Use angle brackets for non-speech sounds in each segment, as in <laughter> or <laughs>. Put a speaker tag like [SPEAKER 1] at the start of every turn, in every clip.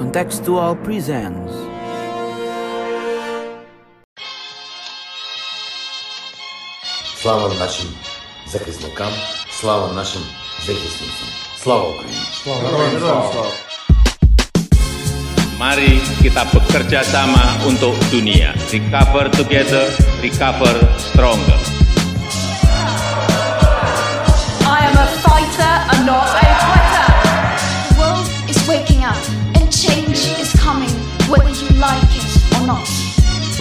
[SPEAKER 1] Contextual presents
[SPEAKER 2] Слава нашим захисникам, слава нашим захисницям. Слава Україні!
[SPEAKER 3] Mari kita bekerja sama untuk dunia. Recover together, recover stronger.
[SPEAKER 4] I am a fighter and not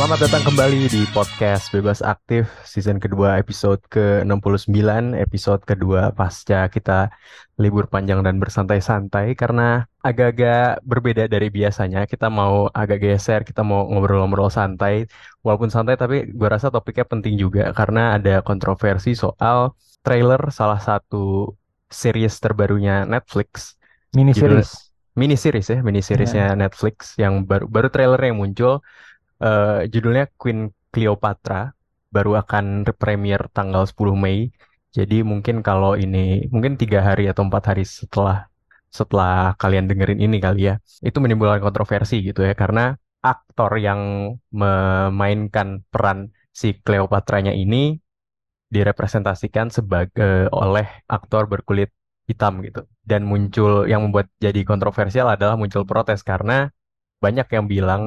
[SPEAKER 5] Selamat datang kembali di podcast Bebas Aktif season kedua episode ke-69 episode kedua pasca kita libur panjang dan bersantai-santai. Karena agak-agak berbeda dari biasanya kita mau agak geser kita mau ngobrol-ngobrol santai. Walaupun santai tapi gue rasa topiknya penting juga karena ada kontroversi soal trailer salah satu series terbarunya Netflix.
[SPEAKER 6] Mini
[SPEAKER 5] Judul-
[SPEAKER 6] series
[SPEAKER 5] mini series ya mini seriesnya Netflix yang baru baru trailer yang muncul eh, judulnya Queen Cleopatra baru akan premier tanggal 10 Mei jadi mungkin kalau ini mungkin tiga hari atau empat hari setelah setelah kalian dengerin ini kali ya itu menimbulkan kontroversi gitu ya karena aktor yang memainkan peran si Cleopatranya ini direpresentasikan sebagai oleh aktor berkulit hitam gitu. Dan muncul yang membuat jadi kontroversial adalah muncul protes karena banyak yang bilang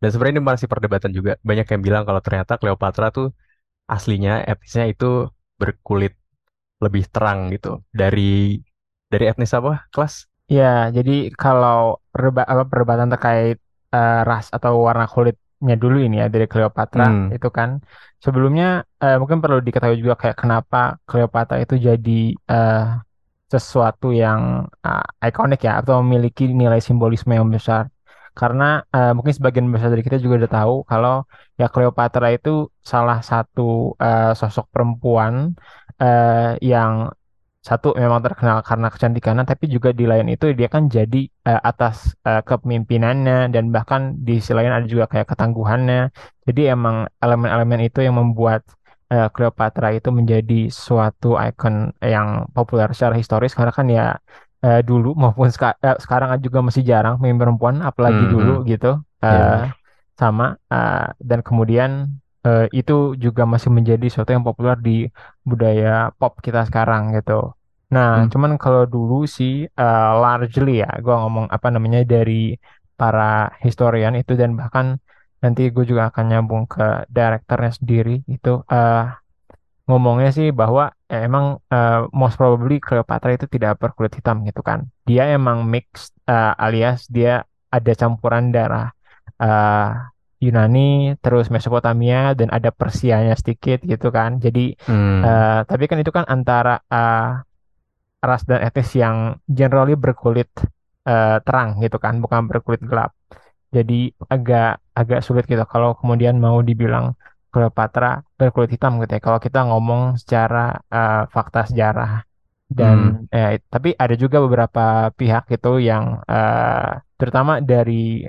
[SPEAKER 5] dan sebenarnya ini masih perdebatan juga. Banyak yang bilang kalau ternyata Cleopatra tuh aslinya etnisnya itu berkulit lebih terang gitu dari dari etnis apa kelas?
[SPEAKER 6] ya jadi kalau perba apa, perdebatan terkait eh, ras atau warna kulitnya dulu ini ya dari Cleopatra
[SPEAKER 5] Hmm.
[SPEAKER 6] itu kan sebelumnya eh, mungkin perlu diketahui juga kayak kenapa Cleopatra itu jadi eh, sesuatu yang eh, ikonik ya atau memiliki nilai simbolisme yang besar karena eh, mungkin sebagian besar dari kita juga udah tahu kalau ya Cleopatra itu salah satu eh, sosok perempuan eh, yang satu memang terkenal karena kecantikannya, tapi juga di lain itu dia kan jadi eh, atas eh, kepemimpinannya dan bahkan di sisi lain ada juga kayak ketangguhannya. Jadi emang elemen-elemen itu yang membuat eh, Cleopatra itu menjadi suatu ikon yang populer secara historis karena kan ya eh, dulu maupun seka- eh, sekarang juga masih jarang pemimpin perempuan, apalagi
[SPEAKER 5] Mhm.
[SPEAKER 6] dulu gitu. Eh,
[SPEAKER 5] Iya.
[SPEAKER 6] sama eh, dan kemudian eh, itu juga masih menjadi sesuatu yang populer di budaya pop kita sekarang gitu. Nah,
[SPEAKER 5] Hmm.
[SPEAKER 6] cuman kalau dulu sih eh, largely ya, gua ngomong apa namanya dari para historian itu dan bahkan nanti gue juga akan nyambung ke direkturnya sendiri itu eh, ngomongnya sih bahwa eh, emang eh, most probably Cleopatra itu tidak berkulit hitam gitu kan. Dia emang mixed eh, alias dia ada campuran darah eh, Yunani terus Mesopotamia dan ada Persianya sedikit gitu kan. Jadi
[SPEAKER 5] Hmm.
[SPEAKER 6] Eh, tapi kan itu kan antara eh, ras dan etnis yang generally berkulit eh, terang gitu kan, bukan berkulit gelap. Jadi agak agak sulit gitu kalau kemudian mau dibilang Cleopatra berkulit hitam gitu ya. Kalau kita ngomong secara eh, fakta sejarah dan eh, tapi ada juga beberapa pihak itu yang eh, terutama dari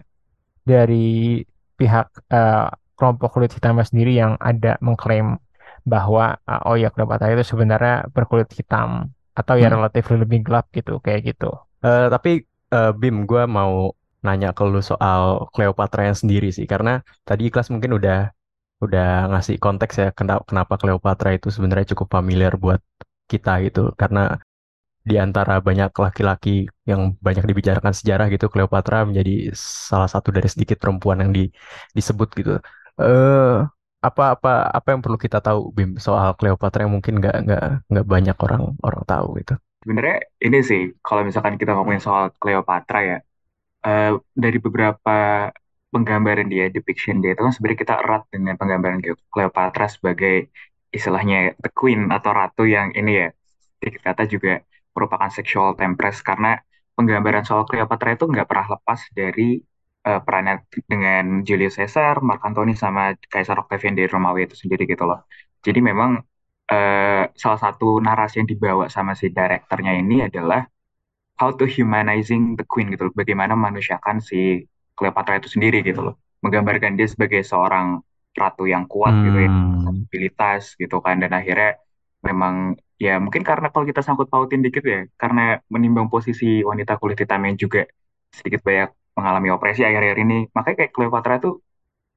[SPEAKER 6] dari pihak eh, kelompok kulit hitam sendiri yang ada mengklaim bahwa uh, oh ya Cleopatra itu sebenarnya berkulit hitam atau ya
[SPEAKER 5] Hmm.
[SPEAKER 6] relatif lebih gelap gitu kayak gitu.
[SPEAKER 5] Eh, tapi eh, Bim, gue mau nanya ke lu soal Cleopatra yang sendiri sih, karena tadi Ikhlas mungkin udah udah ngasih konteks ya kenapa, kenapa Cleopatra itu sebenarnya cukup familiar buat kita gitu, karena di antara banyak laki-laki yang banyak dibicarakan sejarah gitu, Cleopatra menjadi salah satu dari sedikit perempuan yang di, disebut gitu. Eh, apa apa apa yang perlu kita tahu Bim soal Cleopatra yang mungkin nggak nggak nggak banyak orang orang tahu gitu.
[SPEAKER 7] Sebenarnya ini sih, kalau misalkan kita ngomongin soal Cleopatra ya, eh, dari beberapa penggambaran dia, depiction dia itu kan sebenarnya kita erat dengan penggambaran Cle- Cleopatra sebagai istilahnya the queen atau ratu yang ini ya, sedikit kata juga merupakan sexual temptress karena penggambaran soal Cleopatra itu nggak pernah lepas dari eh, perannya dengan Julius Caesar, Mark Antony sama Kaisar Octavian dari Romawi itu sendiri gitu loh. Jadi memang eh, salah satu narasi yang dibawa sama si direkturnya ini adalah how to humanizing the queen gitu loh. Bagaimana memanusiakan si Cleopatra itu sendiri gitu loh. Menggambarkan dia sebagai seorang ratu yang kuat gitu ya,
[SPEAKER 5] Hmm.
[SPEAKER 7] stabilitas gitu kan. Dan akhirnya memang ya mungkin karena kalau kita sangkut pautin dikit ya, karena menimbang posisi wanita kulit hitam yang juga sedikit banyak mengalami opresi akhir-akhir ini. Makanya kayak Cleopatra tuh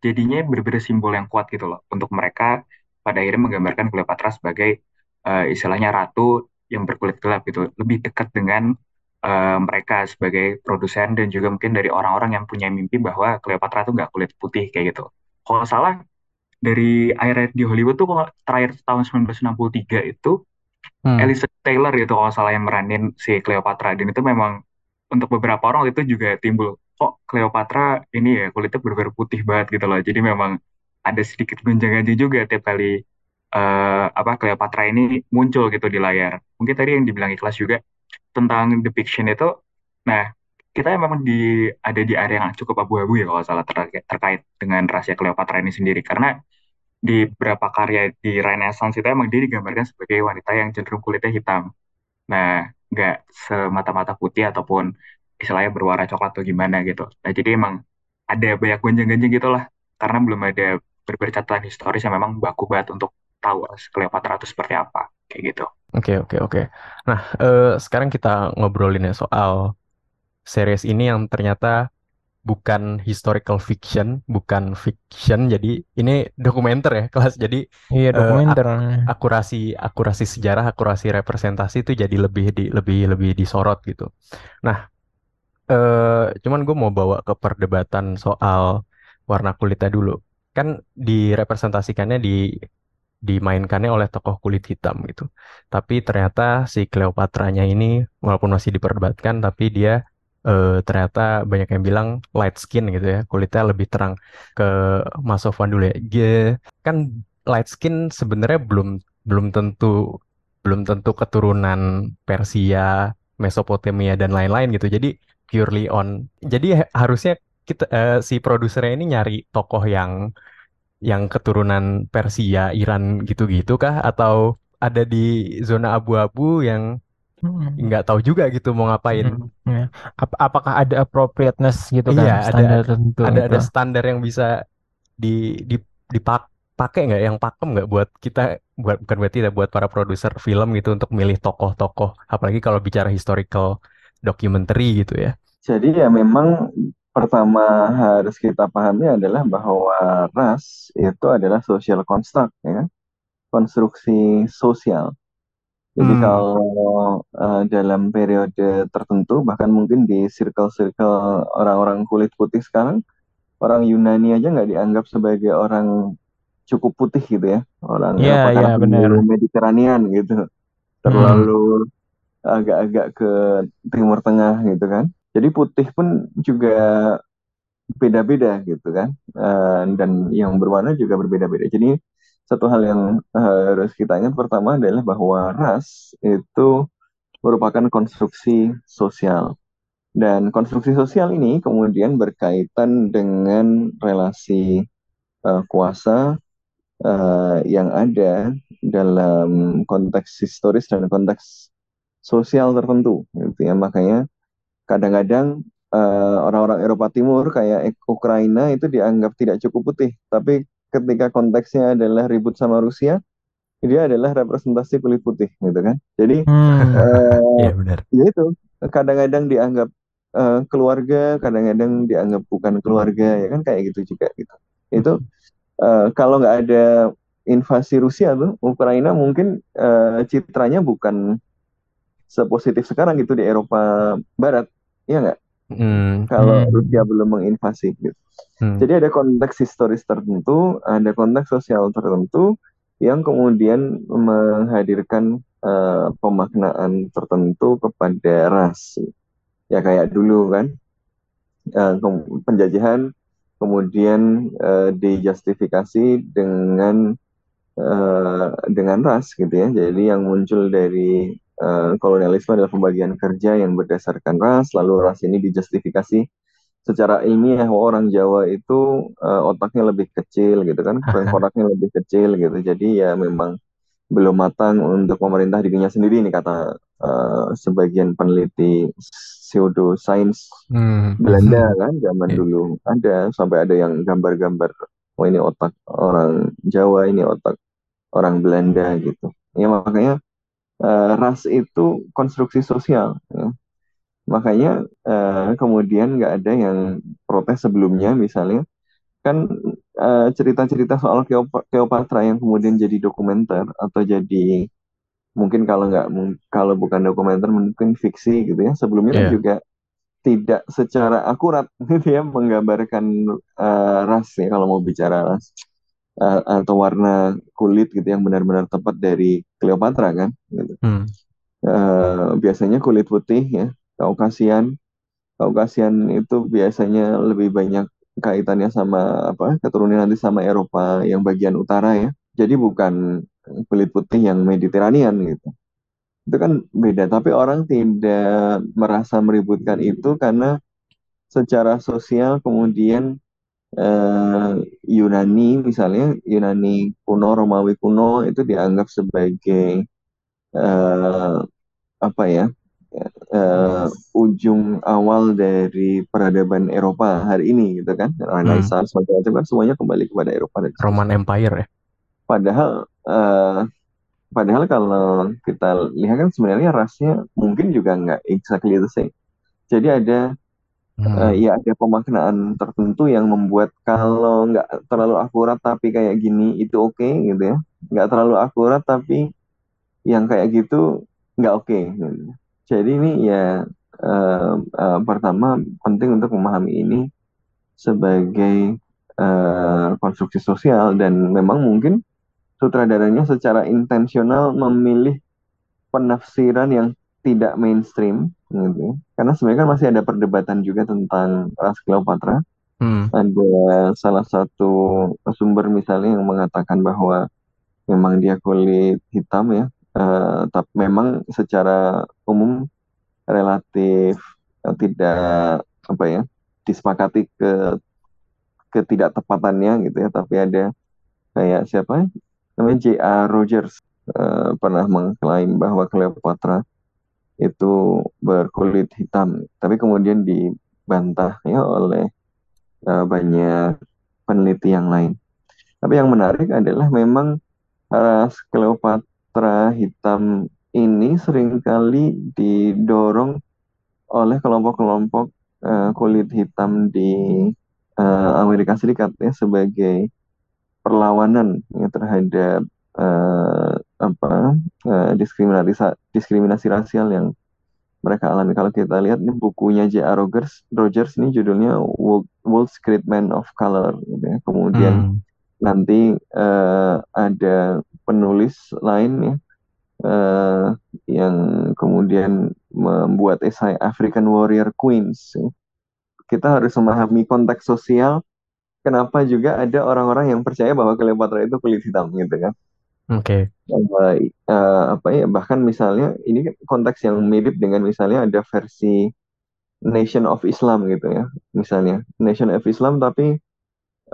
[SPEAKER 7] jadinya bener-bener simbol yang kuat gitu loh untuk mereka pada akhirnya menggambarkan Cleopatra sebagai uh, istilahnya ratu yang berkulit gelap gitu, lebih dekat dengan uh, mereka sebagai produsen dan juga mungkin dari orang-orang yang punya mimpi bahwa Cleopatra tuh nggak kulit putih kayak gitu. Kalau salah dari akhir di Hollywood tuh kalau terakhir tahun 1963 itu hmm. Elizabeth Taylor gitu kalau salah yang meranin si Cleopatra dan itu memang untuk beberapa orang itu juga timbul kok Cleopatra ini ya kulitnya benar putih banget gitu loh jadi memang ada sedikit gonjang-ganjing juga tiap kali uh, apa Cleopatra ini muncul gitu di layar mungkin tadi yang dibilang ikhlas juga tentang depiction itu nah kita memang di ada di area yang cukup abu-abu ya kalau salah terkait, terkait dengan rahasia Cleopatra ini sendiri karena di beberapa karya di Renaissance itu emang dia digambarkan sebagai wanita yang cenderung kulitnya hitam. Nah, nggak semata-mata putih ataupun istilahnya berwarna coklat atau gimana gitu. Nah, jadi emang ada banyak gonjang-ganjing gitu lah. Karena belum ada bercatatan historis yang memang baku banget untuk tahu Cleopatra itu seperti apa. Kayak gitu.
[SPEAKER 5] Oke, okay, oke, okay, oke. Okay. Nah, uh, sekarang kita ngobrolin ya soal series ini yang ternyata bukan historical fiction, bukan fiction. Jadi ini dokumenter ya <laughs> kelas. Jadi
[SPEAKER 6] iya eh, dokumenter. Uh,
[SPEAKER 5] ak akurasi akurasi sejarah, akurasi representasi itu jadi lebih di lebih lebih disorot gitu. Nah, uh, cuman gue mau bawa ke perdebatan soal warna kulitnya dulu. Kan direpresentasikannya di dimainkannya oleh tokoh kulit hitam gitu. Tapi ternyata si Cleopatra-nya ini walaupun masih diperdebatkan tapi dia uh, ternyata banyak yang bilang light skin gitu ya, kulitnya lebih terang ke Mas Sofwan dulu ya. Dia, kan light skin sebenarnya belum belum tentu belum tentu keturunan Persia, Mesopotamia dan lain-lain gitu. Jadi purely on. Jadi harusnya kita uh, si produsernya ini nyari tokoh yang yang keturunan Persia, Iran gitu-gitu kah atau ada di zona abu-abu yang Hmm. nggak tahu juga gitu mau ngapain. Hmm,
[SPEAKER 6] ya. Ap apakah ada appropriateness gitu kan
[SPEAKER 5] iya, standar ada, tertentu ada gitu. ada standar yang bisa di di dipak pakai nggak yang pakem nggak buat kita buat bukan berarti ya buat para produser film gitu untuk milih tokoh-tokoh apalagi kalau bicara historical documentary gitu ya.
[SPEAKER 8] Jadi ya memang pertama harus kita pahami adalah bahwa ras itu adalah social construct ya kan? konstruksi sosial jadi hmm. kalau uh, dalam periode tertentu, bahkan mungkin di circle-circle orang-orang kulit putih sekarang, orang Yunani aja nggak dianggap sebagai orang cukup putih gitu ya, orang
[SPEAKER 6] yeah, yeah, benar.
[SPEAKER 8] Mediterranean gitu, terlalu agak-agak ke Timur Tengah gitu kan. Jadi putih pun juga beda-beda gitu kan, uh, dan yang berwarna juga berbeda-beda. Jadi satu hal yang harus kita ingat pertama adalah bahwa ras itu merupakan konstruksi sosial. Dan konstruksi sosial ini kemudian berkaitan dengan relasi uh, kuasa uh, yang ada dalam konteks historis dan konteks sosial tertentu. Gitu ya. Makanya kadang-kadang uh, orang-orang Eropa Timur kayak Ukraina itu dianggap tidak cukup putih, tapi ketika konteksnya adalah ribut sama Rusia, dia adalah representasi kulit putih, gitu kan? Jadi, hmm. uh, ya, benar. ya itu kadang-kadang dianggap uh, keluarga, kadang-kadang dianggap bukan keluarga, ya kan kayak gitu juga, gitu. Itu uh, kalau nggak ada invasi Rusia tuh, Ukraina mungkin uh, citranya bukan sepositif sekarang gitu di Eropa Barat, ya nggak? Hmm. Kalau hmm. Rusia belum menginvasi, gitu. Hmm. Jadi ada konteks historis tertentu, ada konteks sosial tertentu yang kemudian menghadirkan uh, pemaknaan tertentu kepada ras. Ya kayak dulu kan uh, penjajahan kemudian uh, dijustifikasi dengan uh, dengan ras gitu ya. Jadi yang muncul dari uh, kolonialisme adalah pembagian kerja yang berdasarkan ras, lalu ras ini dijustifikasi secara ilmiah orang Jawa itu uh, otaknya lebih kecil gitu kan, <laughs> tengkoraknya lebih kecil gitu. Jadi ya memang belum matang untuk pemerintah dirinya sendiri ini kata uh, sebagian peneliti pseudosains hmm. Belanda kan zaman yeah. dulu ada sampai ada yang gambar-gambar oh ini otak orang Jawa ini otak orang Belanda gitu. Ya makanya uh, ras itu konstruksi sosial. Ya Makanya eh, kemudian nggak ada yang protes sebelumnya misalnya kan eh, cerita-cerita soal Cleop- Cleopatra yang kemudian jadi dokumenter atau jadi mungkin kalau nggak kalau bukan dokumenter mungkin fiksi gitu ya sebelumnya kan
[SPEAKER 5] Iya.
[SPEAKER 8] juga tidak secara akurat <laughs> gitu ya menggambarkan eh, ras ya kalau mau bicara ras eh, atau warna kulit gitu yang benar-benar tepat dari Cleopatra kan? Gitu.
[SPEAKER 5] Hmm.
[SPEAKER 8] Eh, biasanya kulit putih ya. Kaukasian Kaukasian itu biasanya lebih banyak kaitannya sama apa keturunan nanti sama Eropa yang bagian utara ya. Jadi bukan kulit putih yang Mediterranean gitu. Itu kan beda. Tapi orang tidak merasa meributkan itu karena secara sosial kemudian eh, Yunani misalnya Yunani kuno Romawi kuno itu dianggap sebagai eh, apa ya eh, ujung awal dari peradaban Eropa hari ini gitu kan Renaissance macam-macam kan semuanya kembali kepada Eropa dan.
[SPEAKER 5] Roman Empire ya.
[SPEAKER 8] padahal eh, padahal kalau kita lihat kan sebenarnya rasnya mungkin juga nggak exactly the same jadi ada Eh, ya ada pemaknaan tertentu yang membuat kalau nggak terlalu akurat tapi kayak gini itu oke gitu ya nggak terlalu akurat tapi yang kayak gitu nggak oke gitu. jadi ini ya eh, eh, pertama penting untuk memahami ini sebagai eh, konstruksi sosial dan memang mungkin sutradaranya secara intensional memilih penafsiran yang tidak mainstream gitu. Karena sebenarnya kan masih ada perdebatan juga tentang ras Cleopatra.
[SPEAKER 5] Hmm.
[SPEAKER 8] Ada salah satu sumber misalnya yang mengatakan bahwa memang dia kulit hitam ya, Eh, tapi memang secara umum relatif eh, tidak apa ya disepakati ke ketidaktepatannya gitu ya. Tapi ada kayak siapa? Namanya J.R. Rogers eh, pernah mengklaim bahwa Cleopatra itu berkulit hitam, tapi kemudian dibantah ya oleh eh, banyak peneliti yang lain. Tapi yang menarik adalah memang ras Cleopatra hitam ini sering kali didorong oleh kelompok-kelompok eh, kulit hitam di eh, Amerika Serikat ya sebagai perlawanan ya, terhadap eh, apa eh, diskriminasi diskriminasi rasial yang mereka alami. Kalau kita lihat ini bukunya J.R. Rogers, Rogers ini judulnya World, World's Great Men of Color. Gitu ya. Kemudian
[SPEAKER 5] Hmm.
[SPEAKER 8] nanti eh, ada penulis lain ya eh, yang kemudian membuat esai African Warrior Queens. ya. Kita harus memahami konteks sosial. Kenapa juga ada orang-orang yang percaya bahwa Cleopatra itu kulit hitam gitu kan?
[SPEAKER 5] Oke.
[SPEAKER 8] Eh, eh, apa ya bahkan misalnya ini kan konteks yang mirip dengan misalnya ada versi Nation of Islam gitu ya misalnya Nation of Islam tapi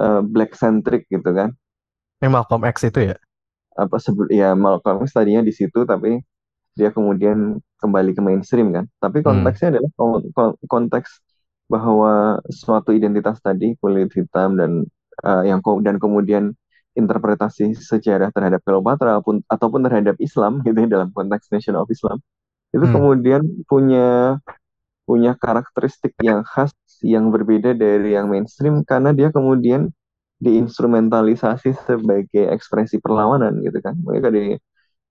[SPEAKER 8] eh, black centric gitu kan
[SPEAKER 5] Ini Malcolm X itu ya?
[SPEAKER 8] apa sebut ya Malcolm X tadinya di situ tapi dia kemudian kembali ke mainstream kan tapi
[SPEAKER 5] Hmm.
[SPEAKER 8] konteksnya adalah kon- kon- konteks bahwa suatu identitas tadi kulit hitam dan eh, yang dan kemudian interpretasi sejarah terhadap Cleopatra pun ataupun terhadap Islam <laughs> gitu ya dalam konteks Nation of Islam itu
[SPEAKER 5] Hmm.
[SPEAKER 8] kemudian punya punya karakteristik yang khas yang berbeda dari yang mainstream karena dia kemudian diinstrumentalisasi sebagai ekspresi perlawanan gitu kan mereka di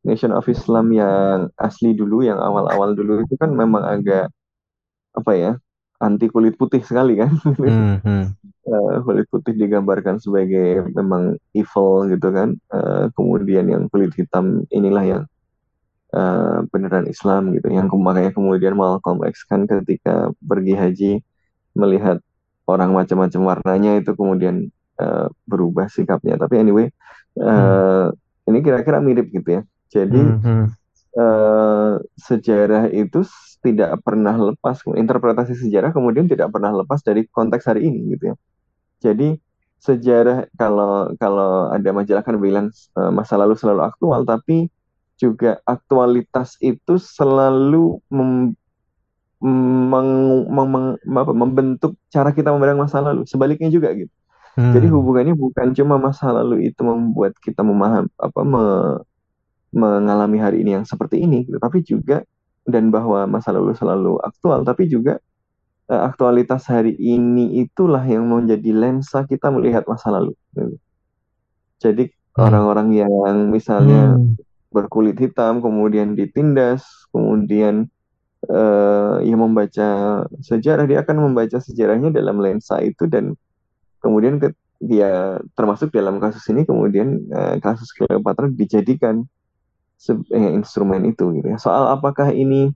[SPEAKER 8] Nation of Islam yang asli dulu yang awal-awal dulu itu kan memang agak apa ya anti kulit putih sekali kan?
[SPEAKER 5] Hmm, hmm. <laughs>
[SPEAKER 8] Eh, kulit putih digambarkan sebagai memang evil gitu kan. Eh, kemudian yang kulit hitam inilah yang eh, beneran Islam gitu. Yang makanya kemudian Malcolm X kan ketika pergi haji melihat orang macam-macam warnanya itu kemudian eh, berubah sikapnya. Tapi anyway eh, ini kira-kira mirip gitu ya. Jadi
[SPEAKER 5] Hmm, hmm.
[SPEAKER 8] Eh, sejarah itu tidak pernah lepas interpretasi sejarah kemudian tidak pernah lepas dari konteks hari ini gitu ya jadi sejarah kalau kalau ada majalah kan bilang eh, masa lalu selalu aktual tapi juga aktualitas itu selalu mem- meng- meng- meng- apa, membentuk cara kita memandang masa lalu sebaliknya juga gitu jadi
[SPEAKER 5] Hmm.
[SPEAKER 8] hubungannya bukan cuma masa lalu itu membuat kita memaham apa me- mengalami hari ini yang seperti ini gitu. Tapi juga dan bahwa masa lalu selalu aktual, tapi juga uh, aktualitas hari ini itulah yang menjadi lensa kita melihat masa lalu. Gitu. Jadi
[SPEAKER 5] Hmm.
[SPEAKER 8] orang-orang yang misalnya
[SPEAKER 6] Hmm.
[SPEAKER 8] berkulit hitam, kemudian ditindas, kemudian eh yang membaca sejarah, dia akan membaca sejarahnya dalam lensa itu dan kemudian ke, dia termasuk dalam kasus ini kemudian eh, kasus Cleopatra dijadikan eh, instrumen itu gitu ya. Soal apakah ini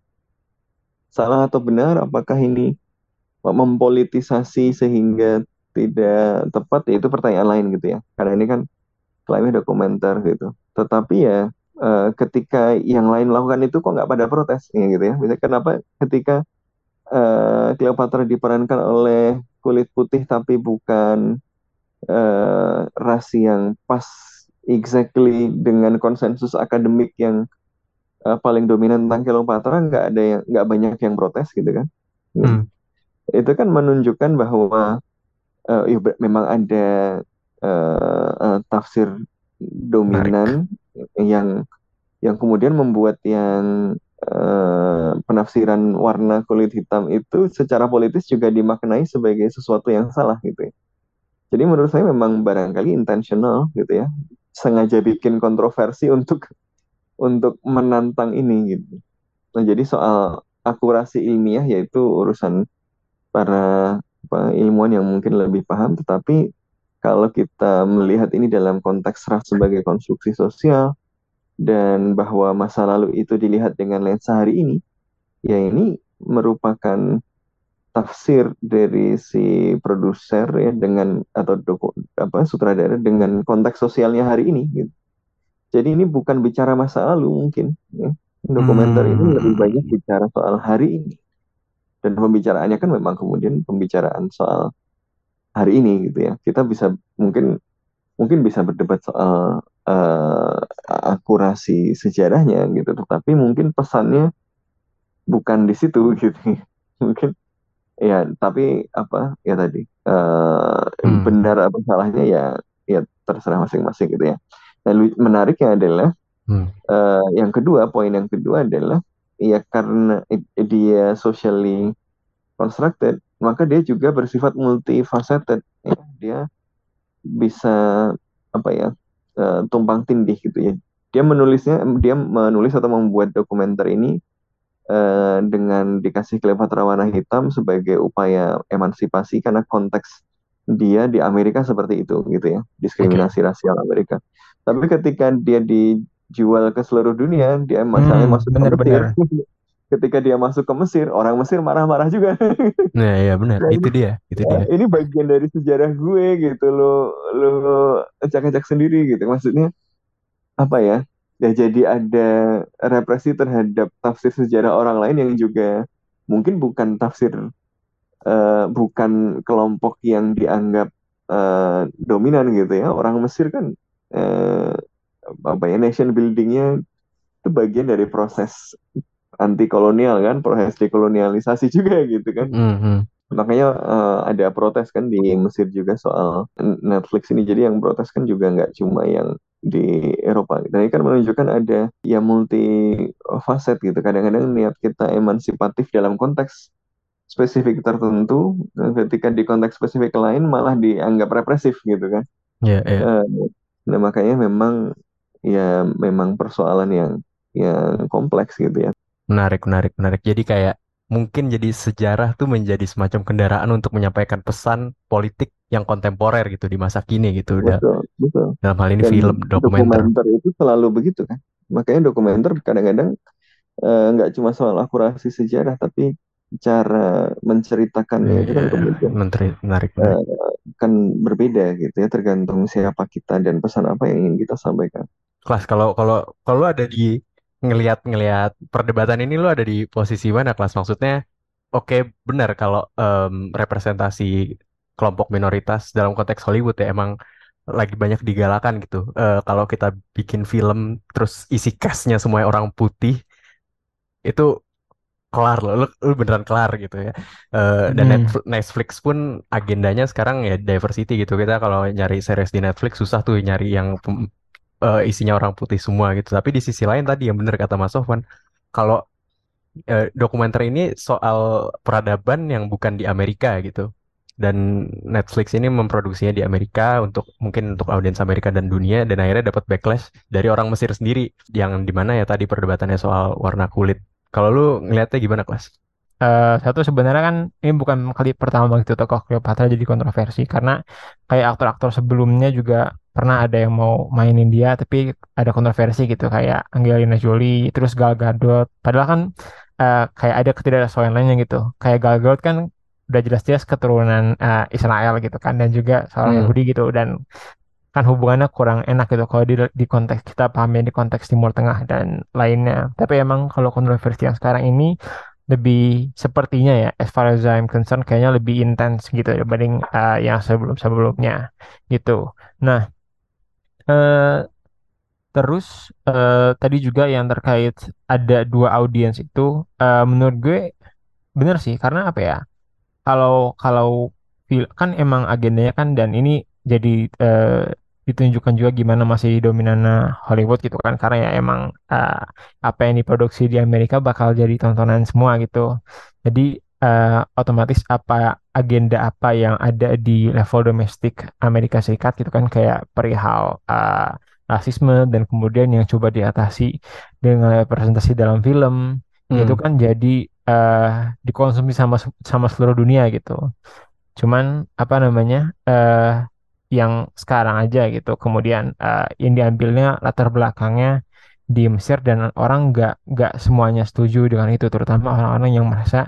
[SPEAKER 8] salah atau benar, apakah ini mempolitisasi sehingga tidak tepat, ya itu pertanyaan lain gitu ya. Karena ini kan klaimnya dokumenter gitu. Tetapi ya eh, ketika yang lain lakukan itu kok nggak pada protes ya gitu ya. Misalnya kenapa ketika eh, Cleopatra diperankan oleh kulit putih tapi bukan eh, ras yang pas exactly dengan konsensus akademik yang eh, paling dominan tentang Cleopatra nggak ada yang nggak banyak yang protes gitu kan.
[SPEAKER 5] Hmm.
[SPEAKER 8] Itu kan menunjukkan bahwa eh, ya, memang ada eh, eh, tafsir dominan yang yang kemudian membuat yang penafsiran warna kulit hitam itu secara politis juga dimaknai sebagai sesuatu yang salah gitu ya. Jadi menurut saya memang barangkali intentional gitu ya, sengaja bikin kontroversi untuk untuk menantang ini gitu. Nah, jadi soal akurasi ilmiah yaitu urusan para apa, ilmuwan yang mungkin lebih paham, tetapi kalau kita melihat ini dalam konteks ras sebagai konstruksi sosial dan bahwa masa lalu itu dilihat dengan lensa hari ini, ya ini merupakan tafsir dari si produser ya dengan atau doku, apa sutradara dengan konteks sosialnya hari ini gitu. Jadi ini bukan bicara masa lalu mungkin ya. Dokumenter ini
[SPEAKER 5] Hmm.
[SPEAKER 8] lebih banyak bicara soal hari ini. Dan pembicaraannya kan memang kemudian pembicaraan soal hari ini gitu ya. Kita bisa mungkin mungkin bisa berdebat soal eh, akurasi sejarahnya gitu, tetapi mungkin pesannya bukan di situ <laughs> gitu. Mungkin ya, tapi apa ya tadi eh,
[SPEAKER 5] Hmm.
[SPEAKER 8] benar atau salahnya ya ya terserah masing-masing gitu ya. Nah, lu- menariknya adalah
[SPEAKER 5] Hmm.
[SPEAKER 8] eh, yang kedua, poin yang kedua adalah ya karena dia socially constructed, maka dia juga bersifat multifaceted. Ya, dia bisa apa ya eh, tumpang tindih gitu ya. Dia menulisnya, dia menulis atau membuat dokumenter ini eh, dengan dikasih Cleopatra warna hitam sebagai upaya emansipasi karena konteks dia di Amerika seperti itu gitu ya, diskriminasi rasial Amerika. Tapi ketika dia dijual ke seluruh dunia, dia misalnya
[SPEAKER 6] Hmm,
[SPEAKER 8] masuk ke Mesir, <laughs> ketika dia masuk ke Mesir, orang Mesir marah-marah juga. <laughs>
[SPEAKER 5] Nah, ya benar.
[SPEAKER 8] Nah,
[SPEAKER 5] Itu dia, itu
[SPEAKER 8] ya,
[SPEAKER 5] dia.
[SPEAKER 8] ini bagian dari sejarah gue gitu lo lo acak-acak sendiri gitu. Maksudnya apa ya? Ya jadi ada represi terhadap tafsir sejarah orang lain yang juga mungkin bukan tafsir eh, bukan kelompok yang dianggap eh, dominan gitu ya. Orang Mesir kan eh, apa ya nation buildingnya itu bagian dari proses anti kolonial kan, proses dekolonialisasi <laughs> juga gitu kan.
[SPEAKER 5] Hmm, hmm.
[SPEAKER 8] Makanya eh, ada protes kan di Mesir juga soal Netflix ini. Jadi yang protes kan juga nggak cuma yang di Eropa. Dan ini kan menunjukkan ada ya multi facet gitu. Kadang-kadang niat kita emansipatif dalam konteks spesifik tertentu, ketika di konteks spesifik lain malah dianggap represif gitu kan.
[SPEAKER 5] Ya, ya.
[SPEAKER 8] Eh, Nah makanya memang ya memang persoalan yang yang kompleks gitu ya.
[SPEAKER 5] Menarik, menarik, menarik. Jadi kayak mungkin jadi sejarah tuh menjadi semacam kendaraan untuk menyampaikan pesan politik yang kontemporer gitu di masa kini gitu. Udah
[SPEAKER 8] Betul, betul.
[SPEAKER 5] dalam hal ini
[SPEAKER 8] Dan
[SPEAKER 5] film, dokumenter.
[SPEAKER 8] dokumenter itu selalu begitu kan. Makanya dokumenter kadang-kadang eh, nggak cuma soal akurasi sejarah, tapi cara menceritakannya itu kan
[SPEAKER 5] Iya,
[SPEAKER 8] kemudian
[SPEAKER 5] menteri, menarik, menarik.
[SPEAKER 8] eh, kan berbeda gitu ya, tergantung siapa kita dan pesan apa yang ingin kita sampaikan.
[SPEAKER 5] Kelas kalau kalau kalau ada di ngelihat ngelihat perdebatan ini lu ada di posisi mana kelas maksudnya oke benar kalau em, representasi kelompok minoritas dalam konteks Hollywood ya emang lagi banyak digalakan gitu. Eh, kalau kita bikin film terus isi castnya semua orang putih itu kelar loh lu, lu beneran kelar gitu ya. Eh, dan
[SPEAKER 6] Hmm.
[SPEAKER 5] Netflix pun agendanya sekarang ya diversity gitu. Kita kalau nyari series di Netflix susah tuh nyari yang eh, isinya orang putih semua gitu tapi di sisi lain tadi yang bener kata Mas Sofwan kalau eh, dokumenter ini soal peradaban yang bukan di Amerika gitu. Dan Netflix ini memproduksinya di Amerika untuk mungkin untuk audiens Amerika dan dunia dan akhirnya dapat backlash dari orang Mesir sendiri yang di mana ya tadi perdebatannya soal warna kulit. Kalau lu ngelihatnya gimana kelas?
[SPEAKER 6] Uh, satu sebenarnya kan ini bukan kali pertama begitu tokoh Cleopatra jadi kontroversi karena kayak aktor-aktor sebelumnya juga pernah ada yang mau mainin dia tapi ada kontroversi gitu kayak Angelina Jolie terus Gal Gadot padahal kan uh, kayak ada ketidaksesuaian lainnya gitu kayak Gal Gadot kan udah jelas-jelas keturunan uh, Israel gitu kan dan juga seorang hmm. Yahudi gitu dan kan hubungannya kurang enak gitu kalau di, di konteks kita pahami di konteks Timur Tengah dan lainnya tapi emang kalau kontroversi yang sekarang ini lebih sepertinya ya as far as I'm concerned kayaknya lebih intens gitu dibanding uh, yang sebelum-sebelumnya gitu. Nah, uh, terus uh, tadi juga yang terkait ada dua audiens itu uh, menurut gue bener sih karena apa ya? Kalau kalau kan emang agendanya kan dan ini jadi uh, ditunjukkan juga gimana masih dominannya Hollywood gitu kan karena ya emang uh, apa yang diproduksi di Amerika bakal jadi tontonan semua gitu jadi uh, otomatis apa agenda apa yang ada di level domestik Amerika Serikat gitu kan kayak perihal uh, rasisme dan kemudian yang coba diatasi dengan representasi dalam film hmm. itu kan jadi uh, dikonsumsi sama sama seluruh dunia gitu cuman apa namanya uh, yang sekarang aja gitu. Kemudian uh, yang diambilnya latar belakangnya di Mesir dan orang nggak nggak semuanya setuju dengan itu, terutama orang-orang yang merasa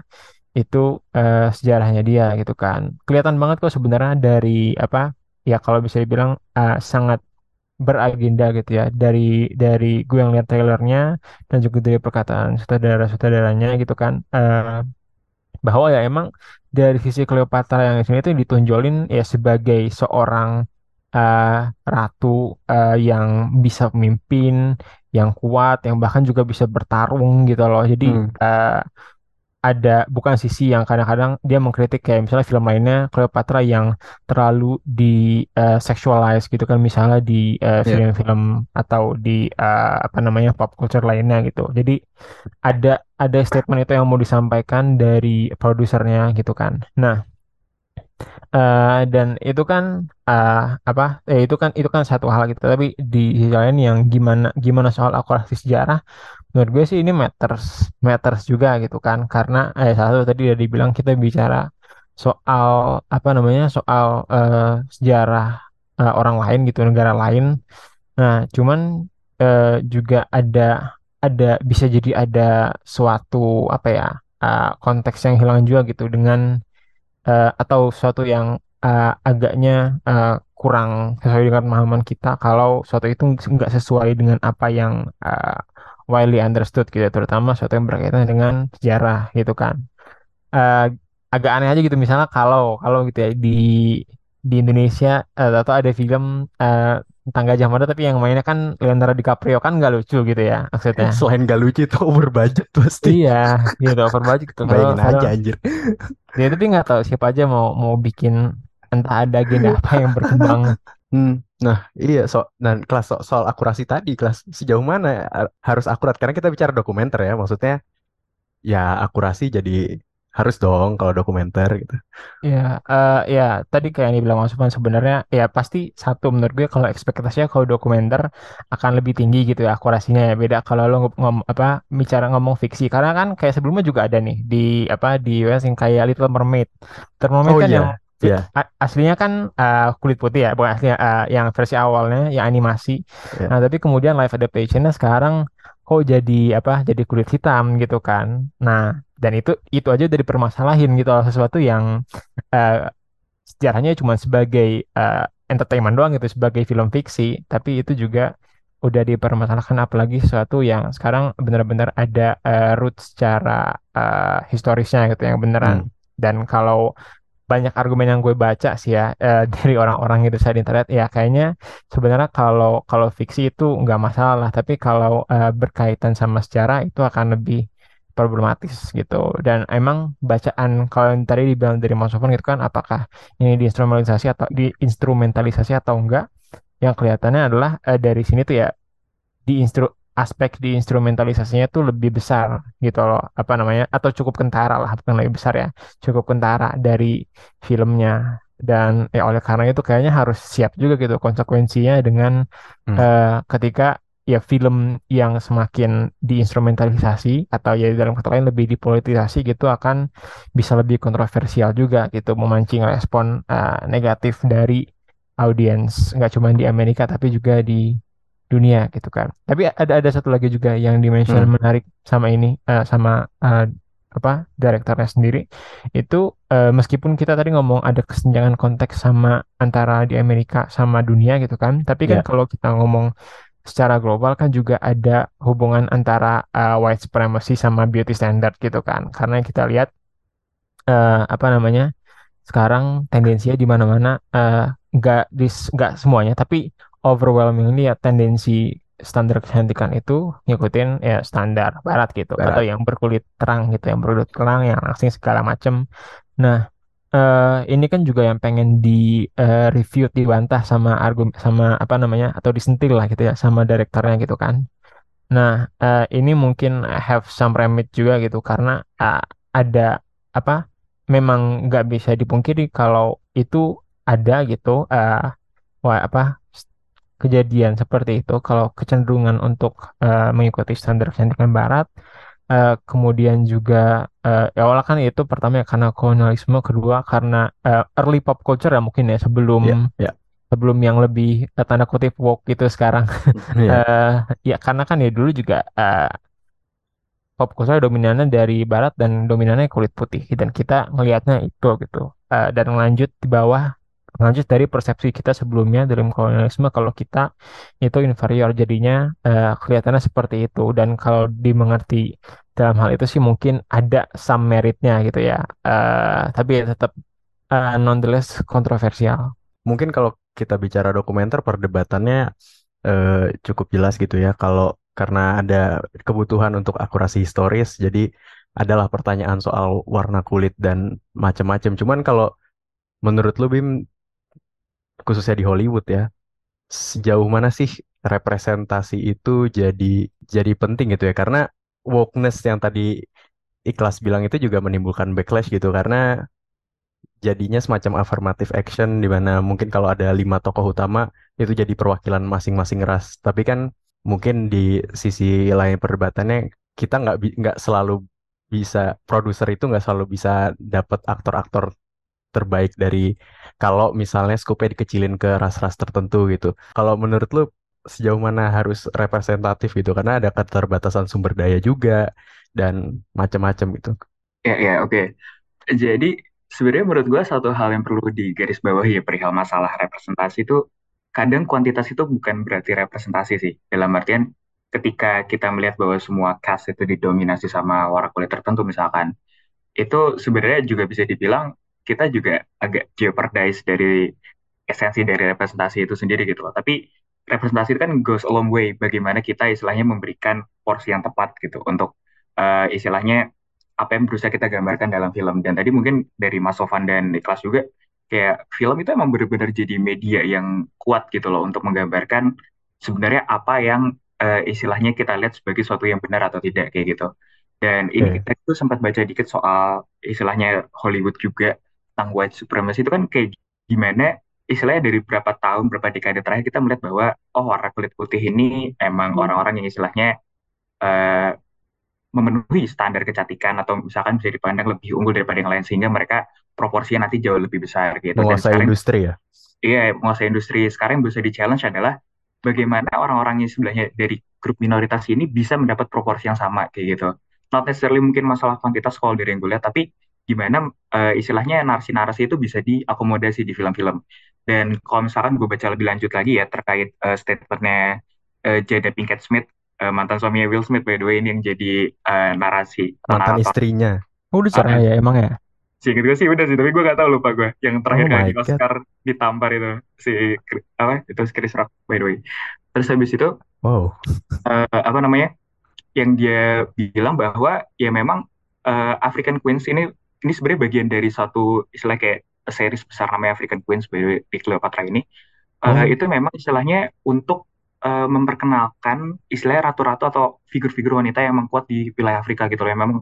[SPEAKER 6] itu uh, sejarahnya dia gitu kan. Kelihatan banget kok sebenarnya dari apa ya kalau bisa dibilang uh, sangat beragenda gitu ya dari dari gue yang lihat trailernya dan juga dari perkataan sutradara-sutradaranya gitu kan uh, bahwa ya emang dari sisi Cleopatra yang sini itu ditonjolin ya sebagai seorang uh, ratu uh, yang bisa memimpin, yang kuat, yang bahkan juga bisa bertarung gitu loh. Jadi hmm. uh, ada bukan sisi yang kadang-kadang dia mengkritik kayak misalnya film lainnya Cleopatra yang terlalu di uh, sexualize gitu kan misalnya di uh, film-film atau di uh, apa namanya pop culture lainnya gitu. Jadi ada ada statement itu yang mau disampaikan dari produsernya gitu kan. Nah, uh, dan itu kan uh, apa? Eh, itu kan itu kan satu hal gitu. Tapi di sisi lain yang gimana gimana soal akurasi sejarah menurut gue sih ini matters matters juga gitu kan. Karena eh satu tadi udah dibilang kita bicara soal apa namanya soal uh, sejarah uh, orang lain gitu negara lain. Nah cuman uh, juga ada ada bisa jadi ada suatu apa ya uh, konteks yang hilang juga gitu dengan uh, atau suatu yang uh, agaknya uh, kurang sesuai dengan pemahaman kita. Kalau suatu itu nggak sesuai dengan apa yang uh, widely understood gitu terutama sesuatu yang berkaitan dengan sejarah gitu kan. Uh, agak aneh aja gitu misalnya kalau kalau gitu ya di di Indonesia uh, atau ada film uh, tentang Gajah Mada tapi yang mainnya kan Leonardo DiCaprio kan nggak lucu gitu ya maksudnya? <laughs>
[SPEAKER 5] Selain nggak lucu itu over budget pasti.
[SPEAKER 6] Iya gitu over budget gitu.
[SPEAKER 5] Bayangin kalau, aja anjir. <laughs>
[SPEAKER 6] Ya tapi nggak tahu siapa aja mau mau bikin entah ada agenda apa yang berkembang. <laughs>
[SPEAKER 5] Hmm, nah iya so dan kelas so, soal akurasi tadi kelas sejauh mana harus akurat karena kita bicara dokumenter ya maksudnya ya akurasi jadi harus dong kalau dokumenter gitu.
[SPEAKER 6] Ya, uh, ya tadi kayak yang dibilang Mas sebenarnya ya pasti satu menurut gue kalau ekspektasinya kalau dokumenter akan lebih tinggi gitu ya akurasinya ya beda kalau lo ngom apa bicara ngomong fiksi karena kan kayak sebelumnya juga ada nih di apa di US yang kayak Little Mermaid. Little Mermaid oh, kan iya. yang Iya. Aslinya kan uh, kulit putih ya, bukan aslinya uh, yang versi awalnya yang animasi. Yeah. Nah, tapi kemudian live adaptationnya sekarang kok jadi apa? Jadi kulit hitam gitu kan. Nah, dan itu itu aja udah dipermasalahin gitu sesuatu yang uh, sejarahnya cuma sebagai uh, entertainment doang gitu, sebagai film fiksi, tapi itu juga udah dipermasalahkan apalagi sesuatu yang sekarang benar-benar ada uh, root secara uh, historisnya gitu yang beneran. Hmm. Dan kalau banyak argumen yang gue baca sih ya <laughs> eh, dari orang-orang itu saya di internet. Ya kayaknya sebenarnya kalau kalau fiksi itu nggak masalah tapi kalau eh, berkaitan sama sejarah itu akan lebih problematis gitu. Dan emang bacaan kalau yang tadi dibilang dari Mas Sofan gitu kan apakah ini diinstrumentalisasi atau diinstrumentalisasi atau enggak yang kelihatannya adalah eh, dari sini tuh ya diinstru aspek di instrumentalisasinya tuh lebih besar gitu loh apa namanya atau cukup kentara lah bukan lebih besar ya cukup kentara dari filmnya dan ya oleh karena itu kayaknya harus siap juga gitu konsekuensinya dengan
[SPEAKER 5] Hmm.
[SPEAKER 6] eh, ketika ya film yang semakin diinstrumentalisasi atau ya dalam kata lain lebih dipolitisasi gitu akan bisa lebih kontroversial juga gitu memancing respon eh, negatif dari audiens nggak cuma di Amerika tapi juga di dunia gitu kan tapi ada ada satu lagi juga yang dimention
[SPEAKER 5] Hmm.
[SPEAKER 6] menarik sama ini eh, sama eh, apa direkturnya sendiri itu eh, meskipun kita tadi ngomong ada kesenjangan konteks sama antara di Amerika sama dunia gitu kan tapi kan
[SPEAKER 5] Ya.
[SPEAKER 6] kalau kita ngomong secara global kan juga ada hubungan antara eh, white supremacy sama beauty standard gitu kan karena kita lihat eh, apa namanya sekarang tendensinya di mana-mana eh, nggak dis nggak semuanya tapi overwhelmingly ya tendensi standar kecantikan itu ngikutin ya standar barat gitu
[SPEAKER 5] Barat.
[SPEAKER 6] atau yang berkulit terang gitu yang berkulit terang yang langsing segala macem nah eh, ini kan juga yang pengen di eh, review dibantah sama argumen sama apa namanya atau disentil lah gitu ya sama direkturnya gitu kan nah eh, ini mungkin have some remit juga gitu karena eh, ada apa memang nggak bisa dipungkiri kalau itu ada gitu eh wah apa kejadian seperti itu kalau kecenderungan untuk eh, mengikuti standar kecantikan barat eh, kemudian juga eh, ya awalnya kan itu pertama ya karena kolonialisme kedua karena eh, early pop culture ya mungkin ya sebelum
[SPEAKER 5] Ya, ya.
[SPEAKER 6] sebelum yang lebih eh, tanda kutip woke gitu sekarang
[SPEAKER 5] Iya. <laughs>
[SPEAKER 6] eh ya karena kan ya dulu juga eh, pop culture dominannya dari barat dan dominannya kulit putih dan kita ngelihatnya itu gitu Eh, dan lanjut di bawah lanjut dari persepsi kita sebelumnya dalam kolonialisme kalau kita itu inferior jadinya eh, kelihatannya seperti itu dan kalau dimengerti dalam hal itu sih mungkin ada some meritnya gitu ya Eh, tapi ya tetap eh, nonetheless kontroversial
[SPEAKER 5] Mungkin kalau kita bicara dokumenter perdebatannya eh, cukup jelas gitu ya. Kalau karena ada kebutuhan untuk akurasi historis, jadi adalah pertanyaan soal warna kulit dan macam-macam. Cuman kalau menurut lu Bim, khususnya di Hollywood ya, sejauh mana sih representasi itu jadi jadi penting gitu ya? Karena wokeness yang tadi Ikhlas bilang itu juga menimbulkan backlash gitu karena jadinya semacam affirmative action di mana mungkin kalau ada lima tokoh utama itu jadi perwakilan masing-masing ras. Tapi kan mungkin di sisi lain perdebatannya kita nggak nggak selalu bisa produser itu nggak selalu bisa dapat aktor-aktor terbaik dari kalau misalnya skupnya dikecilin ke ras-ras tertentu gitu. Kalau menurut lu sejauh mana harus representatif gitu karena ada keterbatasan sumber daya juga dan macam-macam gitu.
[SPEAKER 7] Ya, ya, oke. Jadi sebenarnya menurut gue satu hal yang perlu digarisbawahi ya perihal masalah representasi itu kadang kuantitas itu bukan berarti representasi sih. Dalam artian ketika kita melihat bahwa semua cast itu didominasi sama warna kulit tertentu misalkan, itu sebenarnya juga bisa dibilang kita juga agak jeopardize dari esensi dari representasi itu sendiri gitu loh. Tapi representasi itu kan goes a long way bagaimana kita istilahnya memberikan porsi yang tepat gitu untuk eh, istilahnya apa yang berusaha kita gambarkan dalam film. Dan tadi mungkin dari Mas Sofan dan Niklas juga kayak film itu emang benar-benar jadi media yang kuat gitu loh untuk menggambarkan sebenarnya apa yang eh, istilahnya kita lihat sebagai sesuatu yang benar atau tidak kayak gitu. Dan ini kita tuh sempat baca dikit soal istilahnya Hollywood juga tentang white supremacy itu kan kayak gimana istilahnya dari berapa tahun, berapa dekade terakhir kita melihat bahwa oh warna kulit putih ini emang orang-orang yang istilahnya eh, memenuhi standar kecantikan atau misalkan bisa dipandang lebih unggul daripada yang lain sehingga mereka proporsinya nanti jauh lebih besar gitu.
[SPEAKER 5] Menguasai
[SPEAKER 7] sekarang
[SPEAKER 5] industri ya.
[SPEAKER 7] Iya, menguasai industri. Sekarang yang bisa di-challenge adalah bagaimana orang-orang yang sebelahnya dari grup minoritas ini bisa mendapat proporsi yang sama kayak gitu. Not necessarily mungkin masalah kuantitas kalau dari yang gue lihat, tapi gimana eh, istilahnya narasi-narasi itu bisa diakomodasi di film-film. Dan kalau misalkan gue baca lebih lanjut lagi ya terkait eh, statementnya eh, Jada Pinkett Smith, eh, mantan suaminya Will Smith by the way ini yang jadi eh, narasi
[SPEAKER 5] Mantan
[SPEAKER 7] narator
[SPEAKER 5] istrinya.
[SPEAKER 6] Oh, udah cerai ya emang ya
[SPEAKER 7] Seingat gue sih udah sih, tapi gue gak tahu lupa gue. Yang terakhir
[SPEAKER 5] Oh
[SPEAKER 7] kali di
[SPEAKER 5] God.
[SPEAKER 7] Oscar ditampar itu si apa itu si Chris Rock by the way. Terus habis itu
[SPEAKER 5] Wow.
[SPEAKER 7] eh, apa namanya? Yang dia bilang bahwa ya memang eh, African Queens ini ini sebenarnya bagian dari satu istilah kayak series besar namanya African Queens by di Cleopatra ini. Eh,
[SPEAKER 5] Oh.
[SPEAKER 7] itu memang istilahnya untuk eh, memperkenalkan istilahnya ratu-ratu atau figur-figur wanita yang memang kuat di wilayah Afrika gitu loh. Yang memang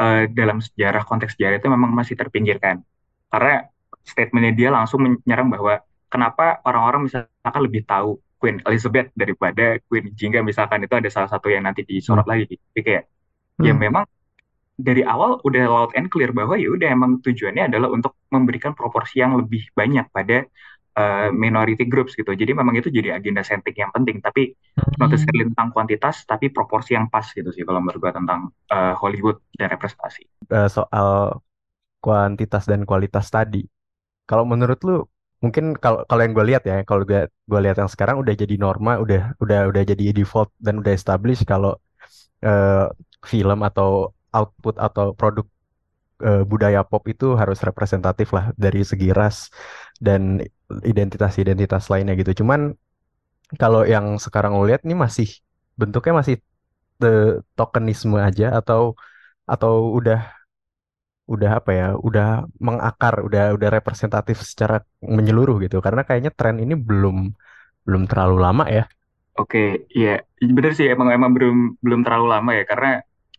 [SPEAKER 7] eh, dalam sejarah konteks sejarah itu memang masih terpinggirkan. Karena statementnya dia langsung menyerang bahwa kenapa orang-orang misalkan lebih tahu Queen Elizabeth daripada Queen Jingga misalkan itu ada salah satu yang nanti disorot
[SPEAKER 5] Hmm.
[SPEAKER 7] lagi. Jadi kayak ya
[SPEAKER 5] Hmm.
[SPEAKER 7] memang dari awal udah loud and clear bahwa ya udah emang tujuannya adalah untuk memberikan proporsi yang lebih banyak pada uh, minority groups gitu. Jadi memang itu jadi agenda setting yang penting, tapi not
[SPEAKER 6] Hmm.
[SPEAKER 7] necessarily tentang kuantitas, tapi proporsi yang pas gitu sih kalau menurut gua tentang uh, Hollywood dan representasi.
[SPEAKER 5] Eh, soal kuantitas dan kualitas tadi. Kalau menurut lu, mungkin kalau kalau yang gue lihat ya, kalau gue gue lihat yang sekarang udah jadi norma, udah udah udah jadi default dan udah established kalau eh, film atau output atau produk eh, budaya pop itu harus representatif lah dari segi ras dan identitas-identitas lainnya gitu. Cuman kalau yang sekarang lo lihat nih masih bentuknya masih the tokenisme aja atau atau udah udah apa ya udah mengakar udah udah representatif secara menyeluruh gitu. Karena kayaknya tren ini belum belum terlalu lama ya.
[SPEAKER 7] Oke, iya bener sih emang emang belum belum terlalu lama ya. Karena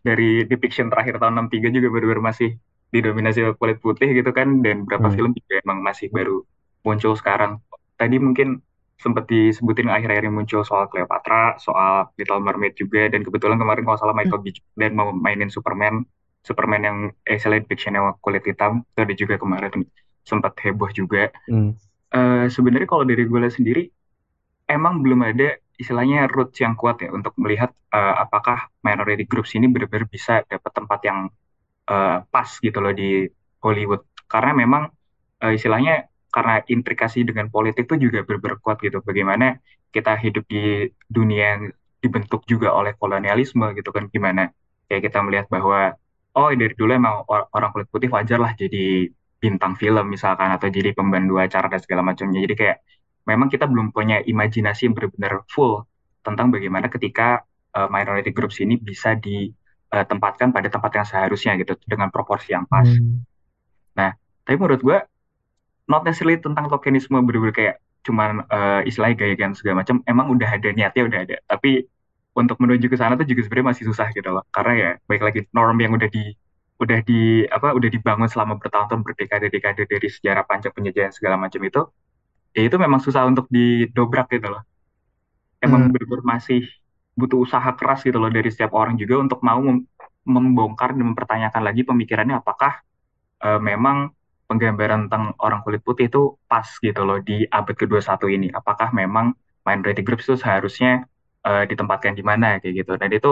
[SPEAKER 7] dari depiction terakhir tahun 63 juga baru-baru masih didominasi oleh kulit putih gitu kan dan beberapa
[SPEAKER 5] Hmm.
[SPEAKER 7] film juga emang masih baru muncul sekarang. Tadi mungkin sempat disebutin akhir-akhir ini muncul soal Cleopatra, soal Little Mermaid juga dan kebetulan kemarin kalau salah Michael B. Jordan mau mainin Superman, Superman yang salah depiction yang kulit hitam itu ada juga kemarin sempat heboh juga.
[SPEAKER 5] Hmm.
[SPEAKER 7] Eh sebenarnya kalau dari gue sendiri emang belum ada istilahnya roots yang kuat ya untuk melihat eh, apakah minority groups ini benar-benar bisa dapat tempat yang eh, pas gitu loh di Hollywood. Karena memang eh, istilahnya karena intrikasi dengan politik itu juga benar-benar kuat gitu. Bagaimana kita hidup di dunia yang dibentuk juga oleh kolonialisme gitu kan gimana kayak kita melihat bahwa oh dari dulu emang or- orang kulit putih wajar lah jadi bintang film misalkan atau jadi pembantu acara dan segala macamnya. Jadi kayak memang kita belum punya imajinasi yang benar-benar full tentang bagaimana ketika uh, minority groups ini bisa ditempatkan pada tempat yang seharusnya gitu dengan proporsi yang pas.
[SPEAKER 6] Hmm.
[SPEAKER 7] Nah, tapi menurut gue not necessarily tentang tokenisme bener-bener kayak cuman uh, istilahnya gaya-gayaan segala macam emang udah ada niatnya udah ada tapi untuk menuju ke sana tuh juga sebenarnya masih susah gitu loh karena ya baik lagi norm yang udah di udah di apa udah dibangun selama bertahun-tahun berdekade-dekade dari sejarah panjang penjajahan segala macam itu ya itu memang susah untuk didobrak gitu loh emang
[SPEAKER 5] Hmm.
[SPEAKER 7] bener-bener masih butuh usaha keras gitu loh dari setiap orang juga untuk mau mem- membongkar dan mempertanyakan lagi pemikirannya apakah eh, memang penggambaran tentang orang kulit putih itu pas gitu loh di abad ke-21 ini. Apakah memang minority groups itu seharusnya eh, ditempatkan di mana kayak gitu. Dan itu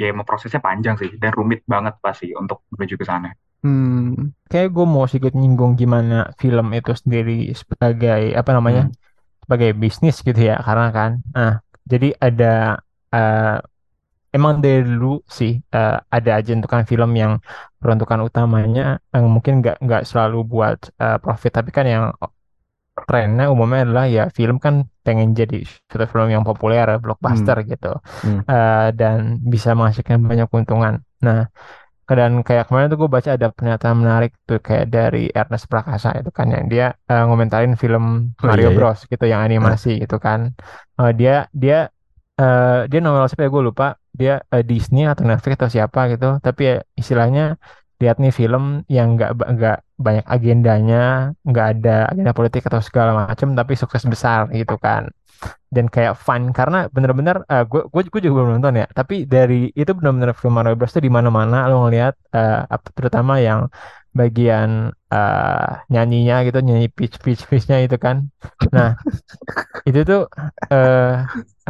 [SPEAKER 7] ya emang prosesnya panjang sih dan rumit banget pasti untuk menuju ke sana.
[SPEAKER 6] Hmm, kayak gue mau sedikit nyinggung gimana film itu sendiri sebagai apa namanya
[SPEAKER 5] Hmm.
[SPEAKER 6] sebagai bisnis gitu ya karena kan nah jadi ada eh, emang dari dulu sih eh, ada aja kan film yang peruntukan utamanya yang mungkin nggak nggak selalu buat eh, profit tapi kan yang trennya umumnya adalah ya film kan pengen jadi suatu film yang populer blockbuster gitu
[SPEAKER 5] Hmm.
[SPEAKER 6] Eh, dan bisa menghasilkan banyak keuntungan. Nah dan kayak kemarin tuh gue baca ada pernyataan menarik tuh kayak dari Ernest Prakasa itu kan yang dia eh, ngomentarin film
[SPEAKER 5] Oh
[SPEAKER 6] Mario
[SPEAKER 5] iya ya.
[SPEAKER 6] Bros gitu yang animasi gitu kan. Eh, dia dia eh, dia novel siapa ya gue lupa. Dia eh, Disney atau Netflix atau siapa gitu. Tapi ya istilahnya lihat nih film yang nggak nggak banyak agendanya nggak ada agenda politik atau segala macam tapi sukses besar gitu kan dan kayak fun karena bener-bener eh, gue gue juga belum nonton ya tapi dari itu bener-bener film Mario Bros tuh di mana-mana lo ngelihat apa- terutama yang bagian eh, nyanyinya gitu nyanyi pitch pitch pitchnya itu kan nah itu tuh eh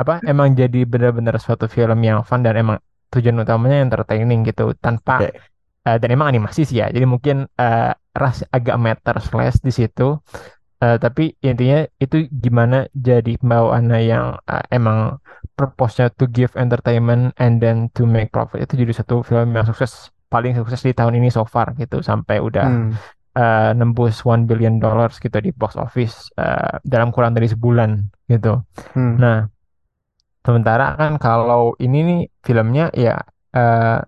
[SPEAKER 6] apa emang jadi bener-bener suatu film yang fun dan emang tujuan utamanya entertaining gitu tanpa
[SPEAKER 5] Oke.
[SPEAKER 6] Eh, dan emang animasi sih ya jadi mungkin eh, ras agak meter slash di situ Eh, tapi intinya itu gimana jadi pembawaannya yang eh, emang purpose-nya to give entertainment and then to make profit itu jadi satu film yang sukses paling sukses di tahun ini so far gitu sampai udah
[SPEAKER 5] Hmm.
[SPEAKER 6] eh, nembus one billion dollars gitu di box office eh, dalam kurang dari sebulan gitu.
[SPEAKER 5] Hmm.
[SPEAKER 6] Nah, sementara kan kalau ini nih filmnya ya eh,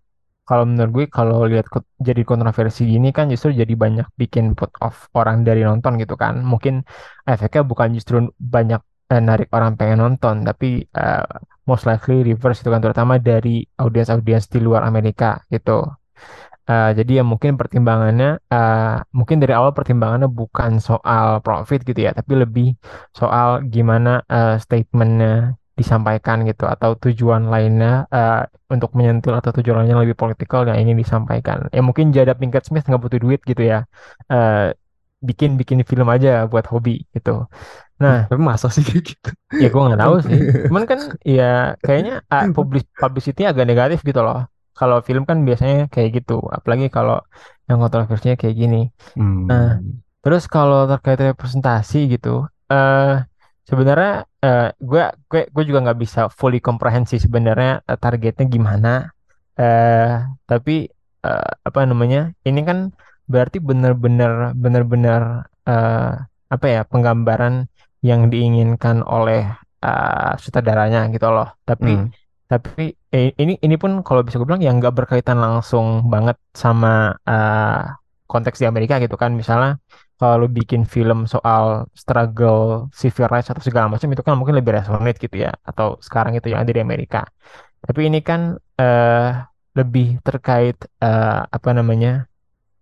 [SPEAKER 6] kalau menurut gue kalau lihat jadi kontroversi gini kan justru jadi banyak bikin put off orang dari nonton gitu kan. Mungkin efeknya bukan justru banyak eh, narik orang pengen nonton, tapi eh, most likely reverse itu kan terutama dari audiens-audiens di luar Amerika gitu. Eh, jadi ya mungkin pertimbangannya, eh, mungkin dari awal pertimbangannya bukan soal profit gitu ya, tapi lebih soal gimana eh, statementnya disampaikan gitu, atau tujuan lainnya eh, untuk menyentil atau tujuan lainnya lebih politikal yang ingin disampaikan. Ya mungkin Jada Pinkett Smith nggak butuh duit gitu ya, eh, bikin bikin film aja buat hobi gitu. Nah,
[SPEAKER 5] Tapi masa sih gitu?
[SPEAKER 6] ya gue nggak tahu sih. <laughs> Cuman kan ya kayaknya ah, publis publicity agak negatif gitu loh. Kalau film kan biasanya kayak gitu, apalagi kalau yang kontroversinya kayak gini. Nah,
[SPEAKER 5] Hmm.
[SPEAKER 6] terus kalau terkait representasi gitu, eh sebenarnya eh, gue gue gue juga nggak bisa fully komprehensi sebenarnya eh, targetnya gimana. Eh, tapi eh, apa namanya? Ini kan berarti benar-benar benar-benar eh, apa ya penggambaran yang diinginkan oleh eh, sutradaranya gitu loh. Tapi
[SPEAKER 5] Hmm.
[SPEAKER 6] tapi eh, ini ini pun kalau bisa gue bilang yang nggak berkaitan langsung banget sama eh, konteks di Amerika gitu kan. Misalnya kalau bikin film soal struggle civil rights atau segala macam itu kan mungkin lebih resonate gitu ya. Atau sekarang itu yang ada di Amerika. Tapi ini kan eh, lebih terkait eh, apa namanya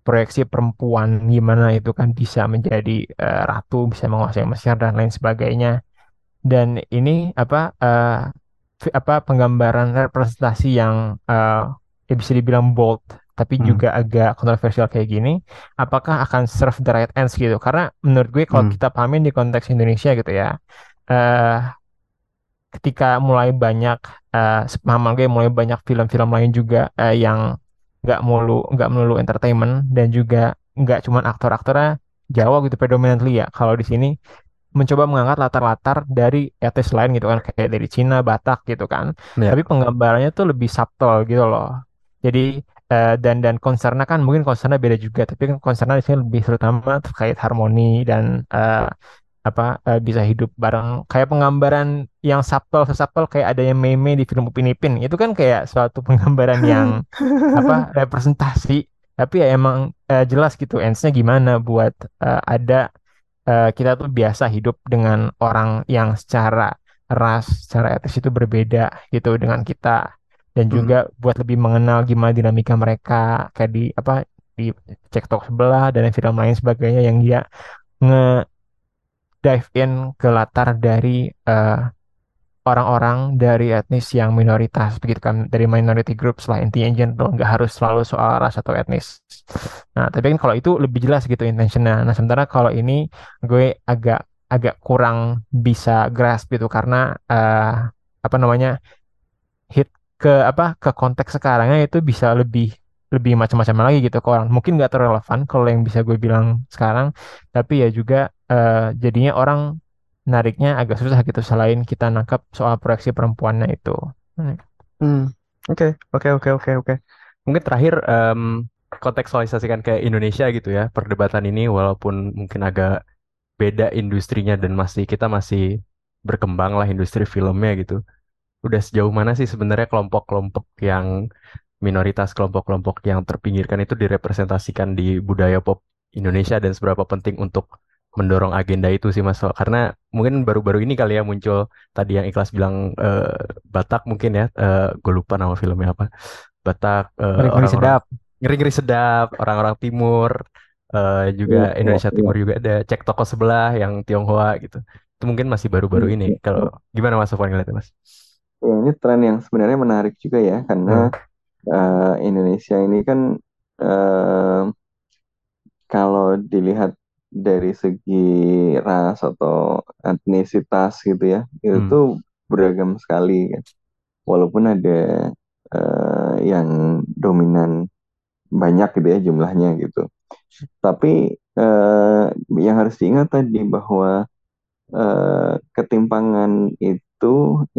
[SPEAKER 6] proyeksi perempuan gimana itu kan bisa menjadi eh, ratu, bisa menguasai Mesir dan lain sebagainya. Dan ini apa fi- apa penggambaran representasi yang eh, ya bisa dibilang bold tapi
[SPEAKER 5] Hmm.
[SPEAKER 6] juga agak kontroversial kayak gini, apakah akan serve the right ends gitu? Karena menurut gue kalau
[SPEAKER 5] Hmm.
[SPEAKER 6] kita pahamin di konteks Indonesia gitu ya, eh ketika mulai banyak eh sepemahaman gue mulai banyak film-film lain juga eh, yang nggak mulu nggak melulu entertainment dan juga nggak cuman aktor-aktornya Jawa gitu predominantly ya. Kalau di sini mencoba mengangkat latar-latar dari etnis lain gitu kan kayak dari Cina, Batak gitu kan.
[SPEAKER 5] Ya.
[SPEAKER 6] Tapi penggambarannya tuh lebih subtle gitu loh. Jadi eh, dan dan concernnya kan mungkin concernnya beda juga, tapi kan concernnya di sini lebih terutama terkait harmoni dan eh, apa eh, bisa hidup bareng. Kayak penggambaran yang subtle sesubtle kayak ada yang meme di film Upin Ipin. Itu kan kayak suatu penggambaran yang apa <laughs> representasi. Tapi ya emang eh, jelas gitu ends-nya gimana buat eh, ada eh, kita tuh biasa hidup dengan orang yang secara ras, secara etnis itu berbeda gitu dengan kita dan
[SPEAKER 5] Hmm.
[SPEAKER 6] juga buat lebih mengenal gimana dinamika mereka kayak di apa di cektok sebelah dan film lain sebagainya yang dia nge dive in ke latar dari eh, orang-orang dari etnis yang minoritas begitu kan dari minority groups lah intinya in general nggak harus selalu soal ras atau etnis. Nah tapi kan kalau itu lebih jelas gitu intentionnya. Nah sementara kalau ini gue agak agak kurang bisa grasp gitu karena eh, apa namanya hit ke apa ke konteks sekarangnya itu bisa lebih lebih macam-macam lagi gitu ke orang. Mungkin nggak terlalu relevan kalau yang bisa gue bilang sekarang, tapi ya juga eh, jadinya orang nariknya agak susah gitu selain kita nangkap soal proyeksi perempuannya itu. Hmm.
[SPEAKER 5] Hmm. Oke, oke, oke, oke, oke. Mungkin terakhir em, kontekstualisasikan ke Indonesia gitu ya perdebatan ini walaupun mungkin agak beda industrinya dan masih kita masih berkembang lah industri filmnya gitu. Udah sejauh mana sih sebenarnya kelompok-kelompok yang minoritas kelompok-kelompok yang terpinggirkan itu direpresentasikan di budaya pop Indonesia dan seberapa penting untuk mendorong agenda itu sih Mas? Karena mungkin baru-baru ini kali ya muncul tadi yang Ikhlas bilang eh, Batak mungkin ya, eh, gue lupa nama filmnya apa. Batak eh,
[SPEAKER 6] Ngeri-ngeri
[SPEAKER 5] orang-orang
[SPEAKER 6] sedap.
[SPEAKER 5] ngeri-ngeri sedap, orang-orang timur eh, juga
[SPEAKER 8] Iya, iya,
[SPEAKER 5] Indonesia
[SPEAKER 8] iya.
[SPEAKER 5] Timur juga ada cek toko sebelah yang Tionghoa gitu. Itu mungkin masih baru-baru
[SPEAKER 8] Iya,
[SPEAKER 5] ini.
[SPEAKER 8] iya.
[SPEAKER 5] Kalau gimana Mas Sofwan ngeliatnya Mas?
[SPEAKER 8] Ya, ini tren yang sebenarnya menarik juga ya karena eh, Indonesia ini kan eh, kalau dilihat dari segi ras atau etnisitas gitu ya itu
[SPEAKER 5] Hmm.
[SPEAKER 8] tuh beragam sekali kan. Walaupun ada eh, yang dominan banyak gitu ya jumlahnya gitu. Tapi eh, yang harus diingat tadi bahwa eh, ketimpangan itu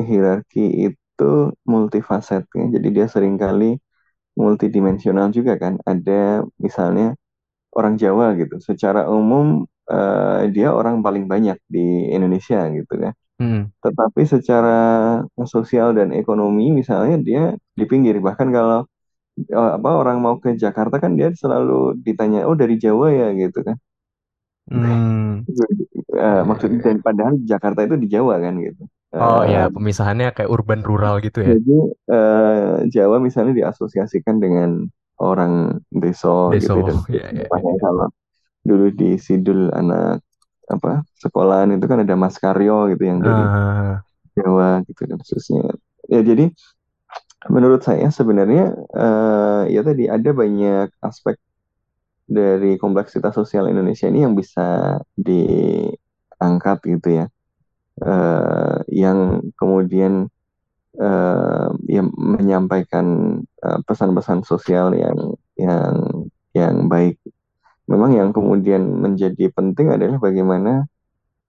[SPEAKER 8] hierarki itu multifaset ya. Jadi dia sering kali multidimensional juga kan. Ada misalnya orang Jawa gitu. Secara umum eh, dia orang paling banyak di Indonesia gitu kan.
[SPEAKER 5] Hmm.
[SPEAKER 8] Tetapi secara sosial dan ekonomi misalnya dia di pinggir. Bahkan kalau eh, apa orang mau ke Jakarta kan dia selalu ditanya, oh dari Jawa ya gitu kan.
[SPEAKER 5] Hmm. <laughs>
[SPEAKER 8] Eh, maksud dan padahal Jakarta itu di Jawa kan gitu.
[SPEAKER 5] Oh ya,
[SPEAKER 8] Eh,
[SPEAKER 5] pemisahannya kayak urban rural gitu ya.
[SPEAKER 8] jadi eh, Jawa misalnya diasosiasikan dengan orang deso gitu
[SPEAKER 5] Deso.
[SPEAKER 8] dan
[SPEAKER 5] Ya, ya,
[SPEAKER 8] Makanya
[SPEAKER 5] ya.
[SPEAKER 8] kalau dulu di Sidul anak apa sekolahan itu kan ada Mas Karyo gitu yang dari
[SPEAKER 5] Ah,
[SPEAKER 8] Jawa gitu kan khususnya. Ya jadi menurut saya sebenarnya eh, ya tadi ada banyak aspek dari kompleksitas sosial Indonesia ini yang bisa diangkat gitu ya. Eh, yang kemudian eh, yang menyampaikan eh, pesan-pesan sosial yang yang yang baik. Memang yang kemudian menjadi penting adalah bagaimana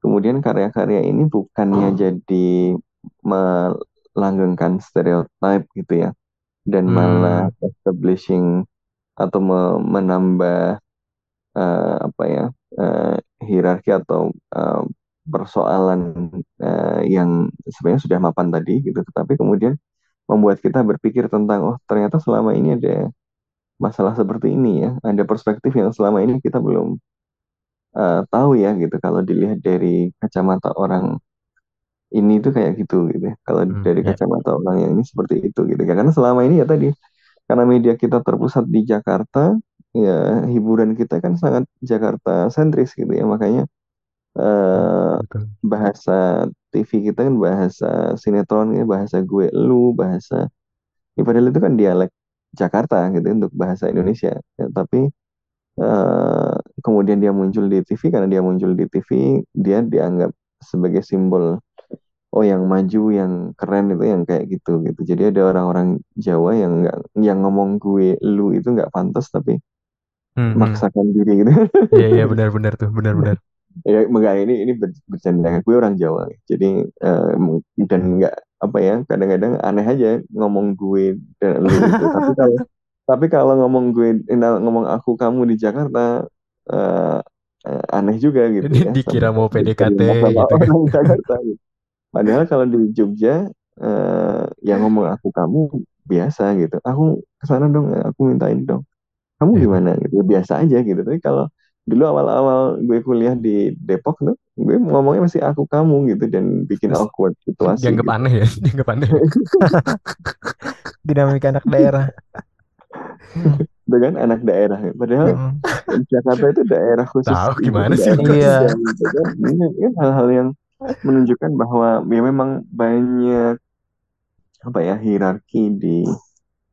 [SPEAKER 8] kemudian karya-karya ini bukannya jadi melanggengkan stereotip gitu ya, dan malah
[SPEAKER 5] hmm,
[SPEAKER 8] establishing atau me- menambah eh, apa ya eh, hierarki atau eh, persoalan eh, yang sebenarnya sudah mapan tadi gitu, tetapi kemudian membuat kita berpikir tentang oh ternyata selama ini ada masalah seperti ini ya, ada perspektif yang selama ini kita belum eh, tahu ya gitu kalau dilihat dari kacamata orang ini tuh kayak gitu gitu ya. Kalau
[SPEAKER 5] hmm,
[SPEAKER 8] dari
[SPEAKER 5] ya.
[SPEAKER 8] kacamata orang yang ini seperti itu gitu ya. Karena selama ini ya tadi karena media kita terpusat di Jakarta, ya hiburan kita kan sangat Jakarta sentris gitu ya. Makanya eh,
[SPEAKER 5] Betul.
[SPEAKER 8] bahasa TV kita kan bahasa sinetronnya bahasa gue lu, bahasa ya padahal itu kan dialek Jakarta gitu untuk bahasa Indonesia. Ya, tapi eh, kemudian dia muncul di TV karena dia muncul di TV dia dianggap sebagai simbol oh yang maju yang keren itu yang kayak gitu gitu jadi ada orang-orang Jawa yang nggak yang ngomong gue lu itu nggak pantas tapi
[SPEAKER 5] Hmm, hmm.
[SPEAKER 8] maksakan diri gitu
[SPEAKER 5] Iya, iya <laughs> benar-benar tuh, benar-benar.
[SPEAKER 8] Ya enggak ini ini ber- bercanda gue orang Jawa jadi mung- dan nggak apa ya kadang-kadang aneh aja ngomong gue dan lu itu <laughs> tapi kalau tapi kalau ngomong gue ngomong aku kamu di Jakarta eh, eh, aneh juga gitu ya
[SPEAKER 5] Dikira mau PDKT gitu kan. <laughs>
[SPEAKER 8] Jakarta gitu. Padahal kalau di Jogja eh, yang ngomong aku kamu biasa gitu. Aku ke sana dong, aku mintain dong. Kamu
[SPEAKER 5] Iya,
[SPEAKER 8] gimana gitu? Ya, biasa aja gitu. Tapi kalau dulu awal-awal gue kuliah di Depok tuh, gue ngomongnya masih aku kamu gitu dan bikin awkward situasi
[SPEAKER 5] dianggap
[SPEAKER 8] gitu.
[SPEAKER 5] aneh ya, <laughs> dianggap aneh. <laughs>
[SPEAKER 6] Dinamika anak daerah.
[SPEAKER 8] Kan anak daerah. Padahal. Jakarta itu daerah khusus
[SPEAKER 5] Tahu
[SPEAKER 8] ibu
[SPEAKER 5] gimana sih
[SPEAKER 8] daerah
[SPEAKER 5] lu?
[SPEAKER 6] Iya.
[SPEAKER 8] gitu kan. Ini kan hal-hal yang menunjukkan bahwa ya memang banyak apa ya hierarki di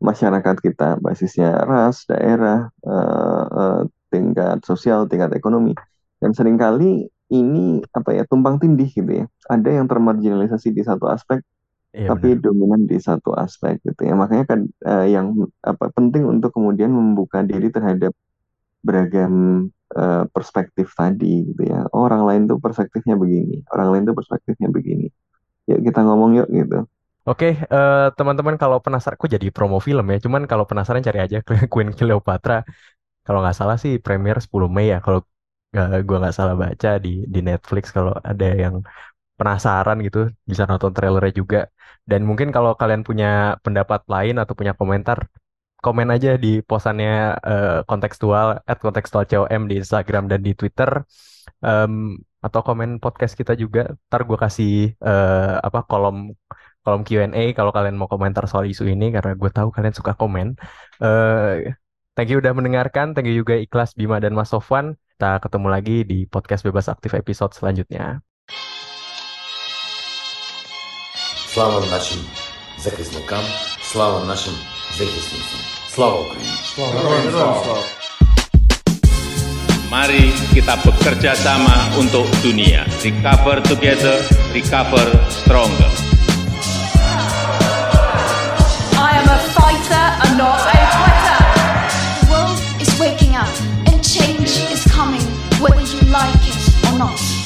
[SPEAKER 8] masyarakat kita basisnya ras, daerah, eh, eh, tingkat sosial, tingkat ekonomi dan sering kali ini apa ya tumpang tindih gitu ya. Ada yang termarginalisasi di satu aspek
[SPEAKER 5] Iya
[SPEAKER 8] tapi
[SPEAKER 5] benar.
[SPEAKER 8] dominan di satu aspek gitu ya. Makanya kan eh, yang apa penting untuk kemudian membuka diri terhadap beragam eh, perspektif tadi gitu ya. Oh, orang lain tuh perspektifnya begini, orang lain tuh perspektifnya begini. Yuk kita ngomong yuk gitu.
[SPEAKER 5] Oke, eh, teman-teman kalau penasaran, kok jadi promo film ya? Cuman kalau penasaran cari aja Queen Cleopatra. Kalau nggak salah sih premier 10 Mei ya. Kalau nggak gua nggak salah baca di di Netflix. Kalau ada yang penasaran gitu, bisa nonton trailernya juga. Dan mungkin kalau kalian punya pendapat lain atau punya komentar, komen aja di posannya eh, kontekstual at kontekstual COM di Instagram dan di Twitter Em, atau komen podcast kita juga ntar gue kasih eh, apa kolom kolom Q&A kalau kalian mau komentar soal isu ini karena gue tahu kalian suka komen eh Thank you udah mendengarkan, thank you juga Ikhlas Bima dan Mas Sofwan. Kita ketemu lagi di podcast Bebas Aktif episode selanjutnya.
[SPEAKER 2] Слава нашим захисникам, слава нашим захисницам. Слава Украине.
[SPEAKER 3] Mari kita bekerja sama untuk dunia. Recover together, recover stronger. I am a fighter and not no.